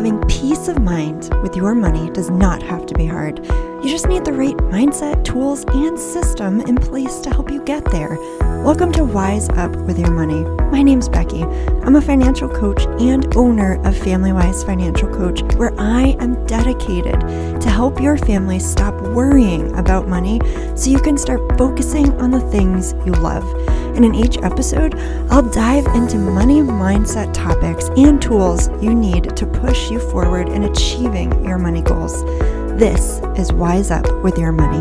having peace of mind with your money does not have to be hard. You just need the right mindset, tools, and system in place to help you get there. Welcome to Wise Up with Your Money. My name's Becky. I'm a financial coach and owner of Family Wise Financial Coach, where I am dedicated to help your family stop worrying about money so you can start focusing on the things you love. And in each episode, I'll dive into money mindset topics and tools you need to push you forward in achieving your money goals. This is Wise Up with Your Money.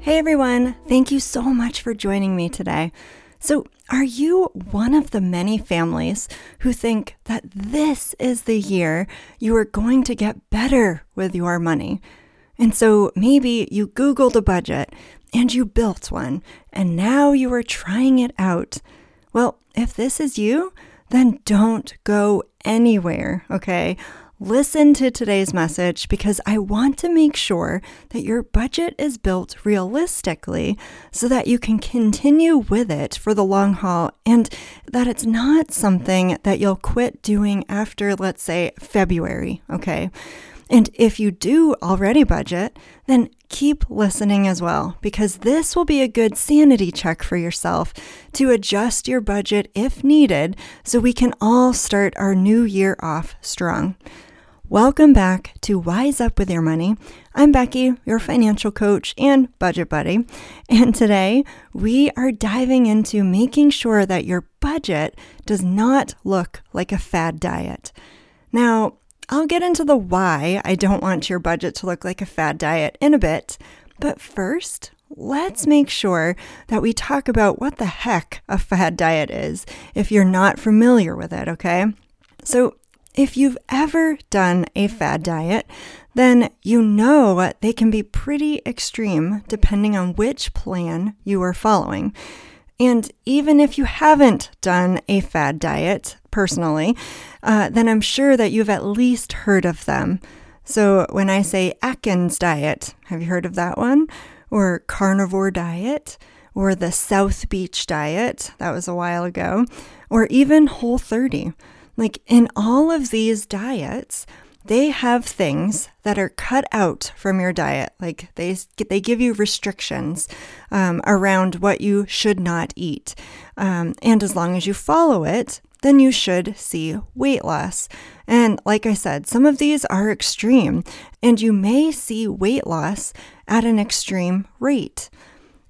Hey everyone, thank you so much for joining me today. So, are you one of the many families who think that this is the year you are going to get better with your money? And so maybe you Googled a budget and you built one, and now you are trying it out. Well, if this is you, then don't go anywhere, okay? Listen to today's message because I want to make sure that your budget is built realistically so that you can continue with it for the long haul and that it's not something that you'll quit doing after, let's say, February, okay? And if you do already budget, then keep listening as well, because this will be a good sanity check for yourself to adjust your budget if needed so we can all start our new year off strong. Welcome back to Wise Up with Your Money. I'm Becky, your financial coach and budget buddy. And today we are diving into making sure that your budget does not look like a fad diet. Now, I'll get into the why I don't want your budget to look like a fad diet in a bit. But first, let's make sure that we talk about what the heck a fad diet is if you're not familiar with it, okay? So, if you've ever done a fad diet, then you know they can be pretty extreme depending on which plan you are following. And even if you haven't done a fad diet personally, uh, then I'm sure that you've at least heard of them. So when I say Atkins diet, have you heard of that one? Or carnivore diet? Or the South Beach diet, that was a while ago. Or even Whole 30. Like in all of these diets, they have things that are cut out from your diet. Like they, they give you restrictions um, around what you should not eat. Um, and as long as you follow it, then you should see weight loss. And like I said, some of these are extreme, and you may see weight loss at an extreme rate.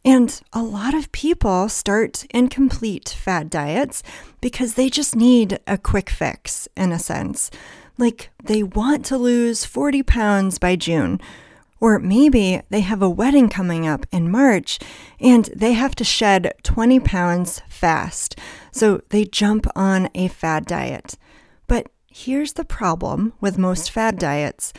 And a lot of people start incomplete complete fad diets because they just need a quick fix, in a sense. Like they want to lose 40 pounds by June. Or maybe they have a wedding coming up in March and they have to shed 20 pounds fast. So they jump on a fad diet. But here's the problem with most fad diets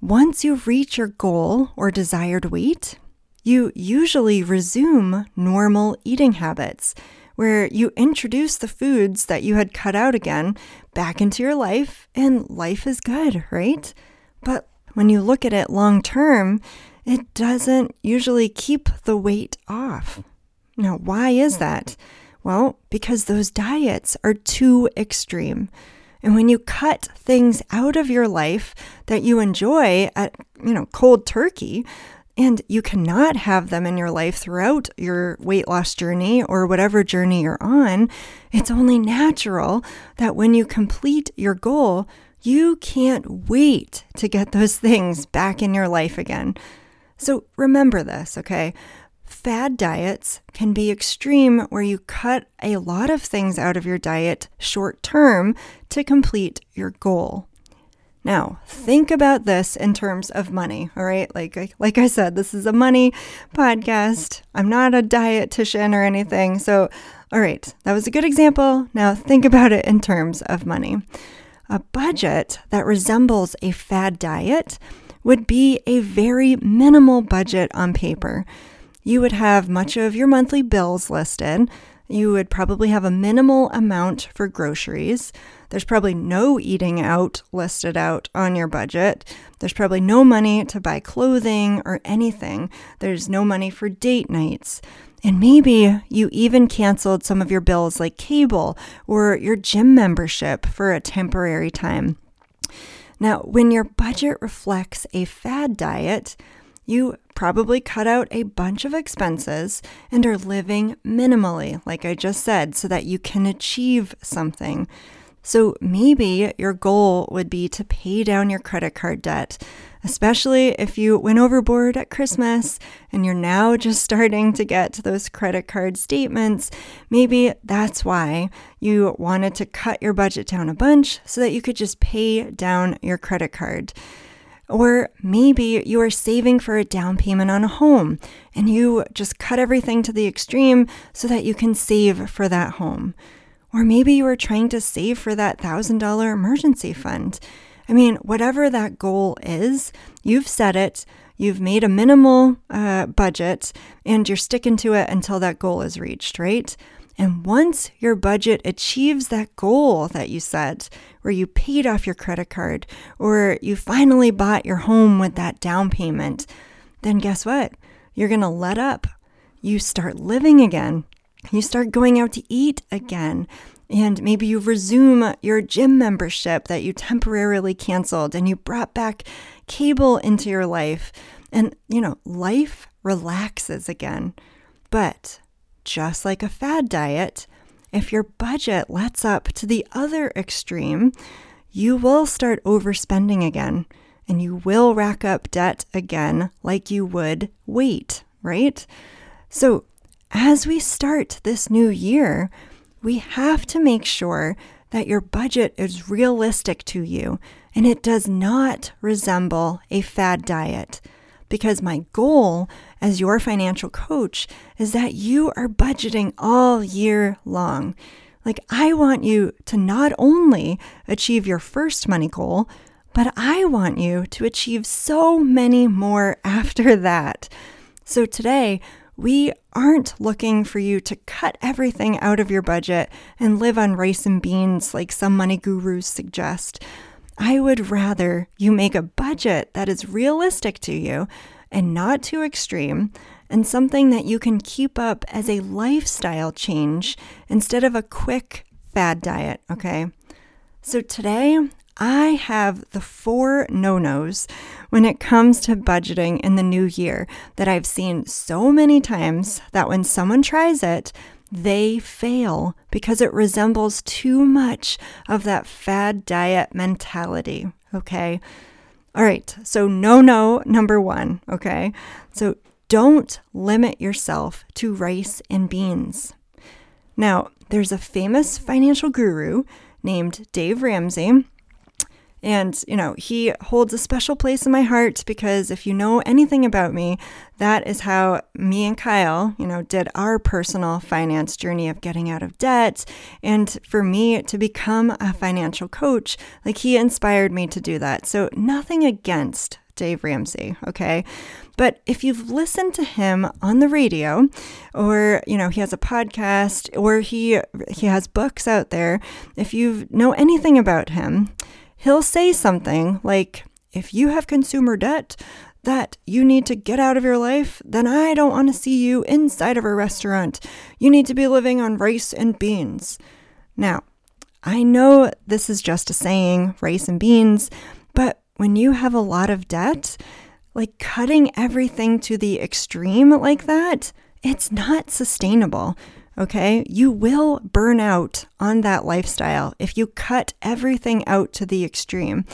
once you reach your goal or desired weight, you usually resume normal eating habits where you introduce the foods that you had cut out again back into your life, and life is good, right? But when you look at it long term, it doesn't usually keep the weight off. Now, why is that? Well, because those diets are too extreme. And when you cut things out of your life that you enjoy at, you know, cold turkey, and you cannot have them in your life throughout your weight loss journey or whatever journey you're on. It's only natural that when you complete your goal, you can't wait to get those things back in your life again. So remember this, okay? Fad diets can be extreme where you cut a lot of things out of your diet short term to complete your goal. Now, think about this in terms of money, all right? Like like I said, this is a money podcast. I'm not a dietitian or anything. So, all right, that was a good example. Now, think about it in terms of money. A budget that resembles a fad diet would be a very minimal budget on paper. You would have much of your monthly bills listed. You would probably have a minimal amount for groceries. There's probably no eating out listed out on your budget. There's probably no money to buy clothing or anything. There's no money for date nights. And maybe you even canceled some of your bills like cable or your gym membership for a temporary time. Now, when your budget reflects a fad diet, you probably cut out a bunch of expenses and are living minimally, like I just said, so that you can achieve something. So maybe your goal would be to pay down your credit card debt, especially if you went overboard at Christmas and you're now just starting to get to those credit card statements. Maybe that's why you wanted to cut your budget down a bunch so that you could just pay down your credit card. Or maybe you are saving for a down payment on a home and you just cut everything to the extreme so that you can save for that home. Or maybe you are trying to save for that $1,000 emergency fund. I mean, whatever that goal is, you've set it, you've made a minimal uh, budget, and you're sticking to it until that goal is reached, right? And once your budget achieves that goal that you set, where you paid off your credit card, or you finally bought your home with that down payment, then guess what? You're going to let up. You start living again. You start going out to eat again. And maybe you resume your gym membership that you temporarily canceled and you brought back cable into your life. And, you know, life relaxes again. But just like a fad diet, if your budget lets up to the other extreme, you will start overspending again and you will rack up debt again like you would weight, right? So as we start this new year, we have to make sure that your budget is realistic to you and it does not resemble a fad diet. Because my goal as your financial coach is that you are budgeting all year long. Like, I want you to not only achieve your first money goal, but I want you to achieve so many more after that. So, today, we aren't looking for you to cut everything out of your budget and live on rice and beans like some money gurus suggest. I would rather you make a budget that is realistic to you and not too extreme, and something that you can keep up as a lifestyle change instead of a quick fad diet, okay? So today, I have the four no nos when it comes to budgeting in the new year that I've seen so many times that when someone tries it, they fail because it resembles too much of that fad diet mentality. Okay. All right. So, no, no, number one. Okay. So, don't limit yourself to rice and beans. Now, there's a famous financial guru named Dave Ramsey and, you know, he holds a special place in my heart because if you know anything about me, that is how me and Kyle, you know, did our personal finance journey of getting out of debt. And for me to become a financial coach, like he inspired me to do that. So, nothing against Dave Ramsey, okay? But if you've listened to him on the radio or, you know, he has a podcast or he he has books out there, if you know anything about him, he'll say something like, if you have consumer debt that you need to get out of your life, then I don't want to see you inside of a restaurant. You need to be living on rice and beans. Now, I know this is just a saying, rice and beans, but when you have a lot of debt, like cutting everything to the extreme like that, it's not sustainable. Okay, you will burn out on that lifestyle if you cut everything out to the extreme.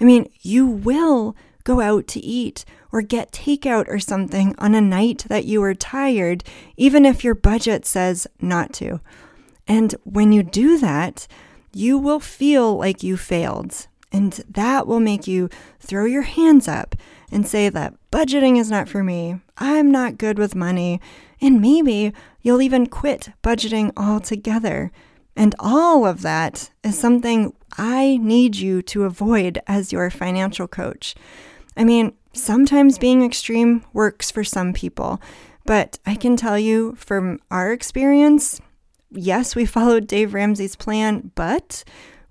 I mean, you will go out to eat or get takeout or something on a night that you are tired, even if your budget says not to. And when you do that, you will feel like you failed. And that will make you throw your hands up and say that budgeting is not for me. I'm not good with money. And maybe you'll even quit budgeting altogether. And all of that is something I need you to avoid as your financial coach. I mean, sometimes being extreme works for some people, but I can tell you from our experience, yes, we followed Dave Ramsey's plan, but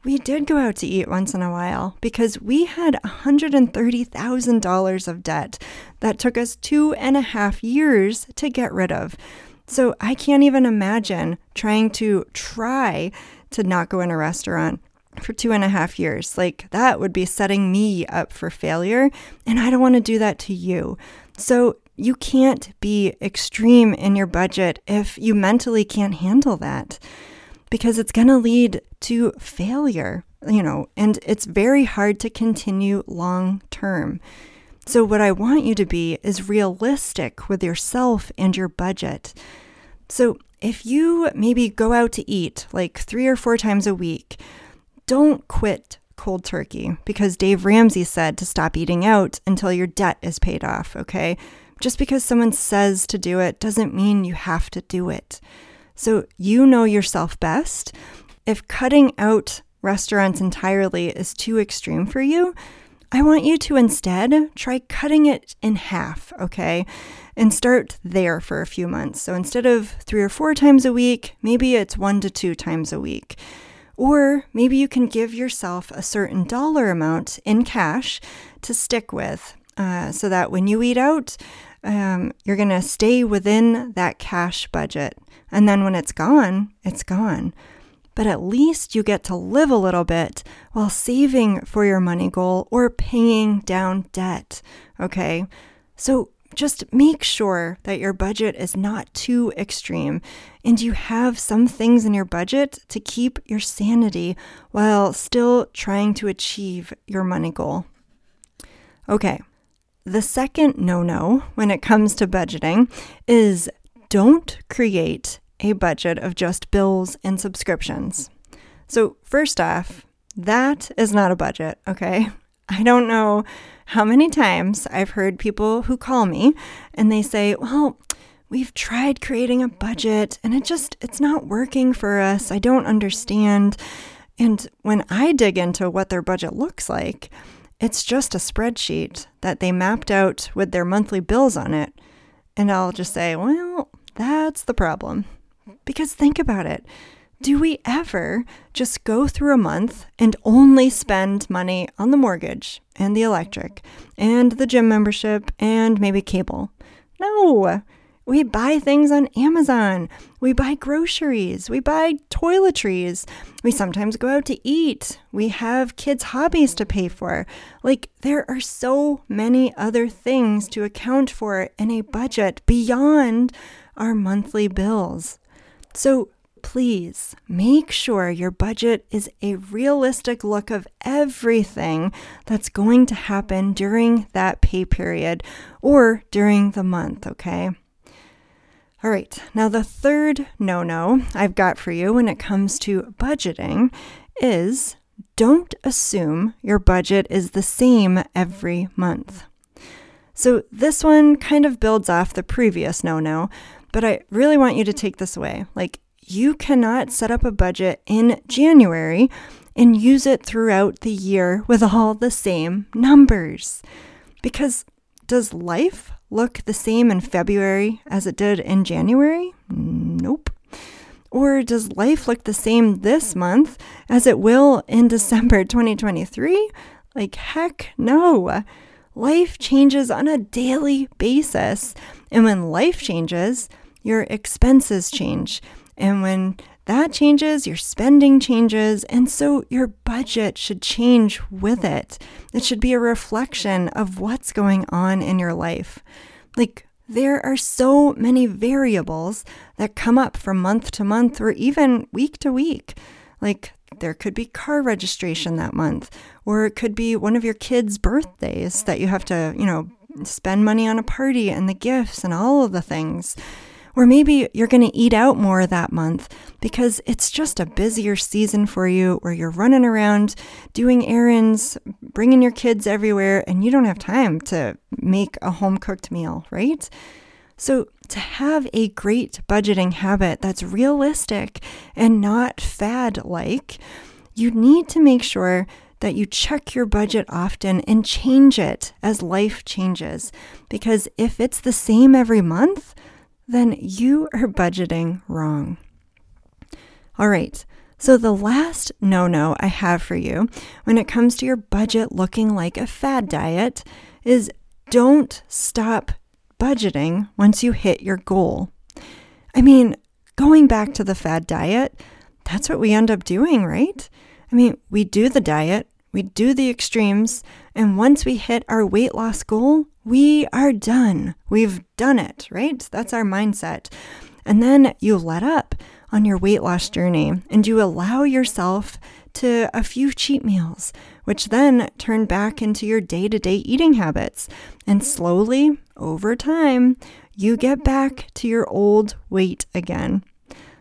we did go out to eat once in a while because we had $130,000 of debt that took us two and a half years to get rid of. So I can't even imagine trying to try to not go in a restaurant for two and a half years. Like that would be setting me up for failure. And I don't want to do that to you. So you can't be extreme in your budget if you mentally can't handle that because it's going to lead to failure, you know, and it's very hard to continue long term. So, what I want you to be is realistic with yourself and your budget. So, if you maybe go out to eat like three or four times a week, don't quit cold turkey because Dave Ramsey said to stop eating out until your debt is paid off, okay? Just because someone says to do it doesn't mean you have to do it. So you know yourself best. If cutting out restaurants entirely is too extreme for you, I want you to instead try cutting it in half, okay? And start there for a few months. So instead of three or four times a week, maybe it's one to two times a week. Or maybe you can give yourself a certain dollar amount in cash to stick with uh, so that when you eat out, um, you're going to stay within that cash budget. And then when it's gone, it's gone. But at least you get to live a little bit while saving for your money goal or paying down debt. Okay. So just make sure that your budget is not too extreme and you have some things in your budget to keep your sanity while still trying to achieve your money goal. Okay, the second no no when it comes to budgeting is don't create a budget of just bills and subscriptions. So, first off, that is not a budget, okay? I don't know how many times I've heard people who call me and they say, "Well, we've tried creating a budget and it just it's not working for us. I don't understand." And when I dig into what their budget looks like, it's just a spreadsheet that they mapped out with their monthly bills on it. And I'll just say, well, that's the problem. Because think about it. Do we ever just go through a month and only spend money on the mortgage and the electric and the gym membership and maybe cable? No. We buy things on Amazon. We buy groceries. We buy toiletries. We sometimes go out to eat. We have kids' hobbies to pay for. Like, there are so many other things to account for in a budget beyond our monthly bills. So, please make sure your budget is a realistic look of everything that's going to happen during that pay period or during the month, okay? All right, now the third no no I've got for you when it comes to budgeting is don't assume your budget is the same every month. So, this one kind of builds off the previous no no, but I really want you to take this away. Like, you cannot set up a budget in January and use it throughout the year with all the same numbers. Because does life look the same in February as it did in January? Nope. Or does life look the same this month as it will in December 2023? Like, heck no. Life changes on a daily basis. And when life changes, your expenses change. And when that changes, your spending changes, and so your budget should change with it. It should be a reflection of what's going on in your life. Like, there are so many variables that come up from month to month or even week to week. Like, there could be car registration that month, or it could be one of your kids' birthdays that you have to, you know, spend money on a party and the gifts and all of the things. Or maybe you're going to eat out more that month because it's just a busier season for you where you're running around doing errands, bringing your kids everywhere, and you don't have time to make a home cooked meal, right? So, to have a great budgeting habit that's realistic and not fad like, you need to make sure that you check your budget often and change it as life changes. Because if it's the same every month, then you are budgeting wrong. All right. So, the last no no I have for you when it comes to your budget looking like a fad diet is don't stop budgeting once you hit your goal. I mean, going back to the fad diet, that's what we end up doing, right? I mean, we do the diet, we do the extremes, and once we hit our weight loss goal, we are done. We've done it, right? That's our mindset. And then you let up on your weight loss journey and you allow yourself to a few cheat meals, which then turn back into your day to day eating habits. And slowly, over time, you get back to your old weight again.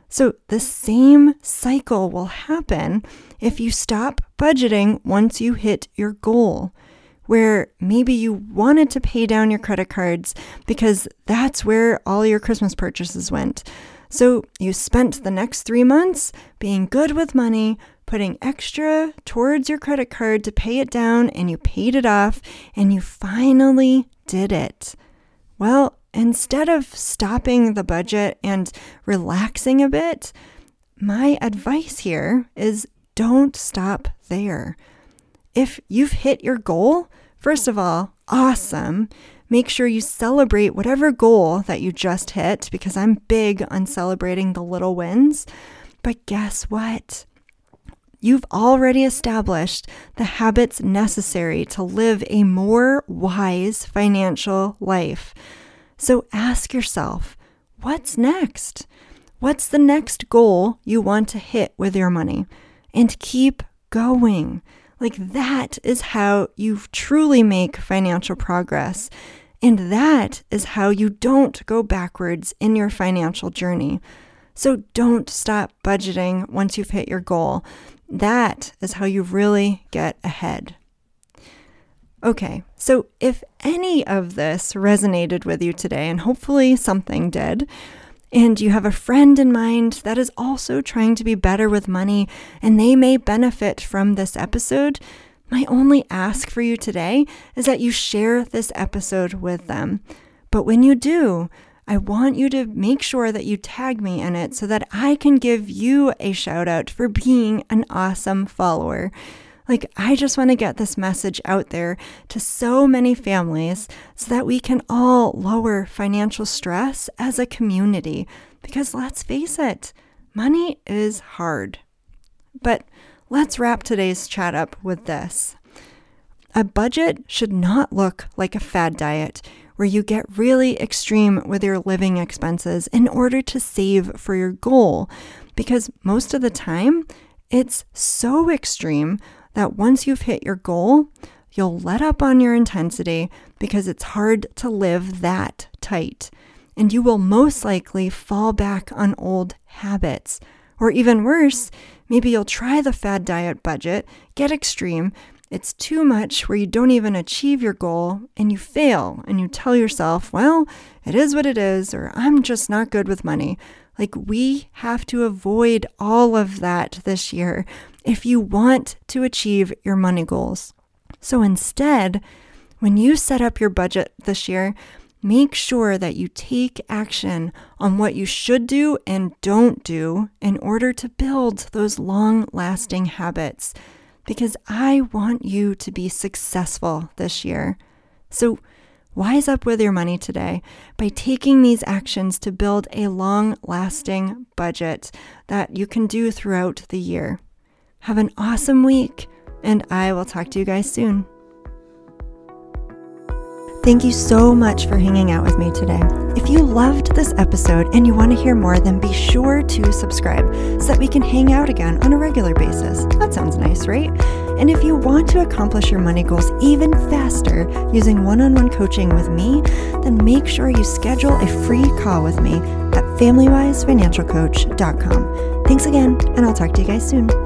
So the same cycle will happen if you stop budgeting once you hit your goal, where maybe you wanted to pay down your credit cards because that's where all your Christmas purchases went. So you spent the next three months being good with money, putting extra towards your credit card to pay it down, and you paid it off, and you finally did it. Well, instead of stopping the budget and relaxing a bit, my advice here is don't stop there. If you've hit your goal, first of all, awesome. Make sure you celebrate whatever goal that you just hit because I'm big on celebrating the little wins. But guess what? You've already established the habits necessary to live a more wise financial life. So ask yourself, what's next? What's the next goal you want to hit with your money? And keep going. Like that is how you truly make financial progress. And that is how you don't go backwards in your financial journey. So don't stop budgeting once you've hit your goal. That is how you really get ahead. Okay, so if any of this resonated with you today, and hopefully something did, and you have a friend in mind that is also trying to be better with money and they may benefit from this episode, my only ask for you today is that you share this episode with them. But when you do, I want you to make sure that you tag me in it so that I can give you a shout out for being an awesome follower. Like, I just want to get this message out there to so many families so that we can all lower financial stress as a community. Because let's face it, money is hard. But let's wrap today's chat up with this. A budget should not look like a fad diet where you get really extreme with your living expenses in order to save for your goal. Because most of the time, it's so extreme that once you've hit your goal, you'll let up on your intensity because it's hard to live that tight. And you will most likely fall back on old habits. Or even worse, maybe you'll try the fad diet budget, get extreme. It's too much where you don't even achieve your goal and you fail and you tell yourself, well, it is what it is, or I'm just not good with money. Like, we have to avoid all of that this year if you want to achieve your money goals. So instead, when you set up your budget this year, make sure that you take action on what you should do and don't do in order to build those long lasting habits. Because I want you to be successful this year. So, Wise up with your money today by taking these actions to build a long lasting budget that you can do throughout the year. Have an awesome week, and I will talk to you guys soon. Thank you so much for hanging out with me today. If you loved this episode and you want to hear more, then be sure to subscribe so that we can hang out again on a regular basis. That sounds nice, right? And if you want to accomplish your money goals even faster using one on one coaching with me, then make sure you schedule a free call with me at FamilyWiseFinancialCoach.com. Thanks again, and I'll talk to you guys soon.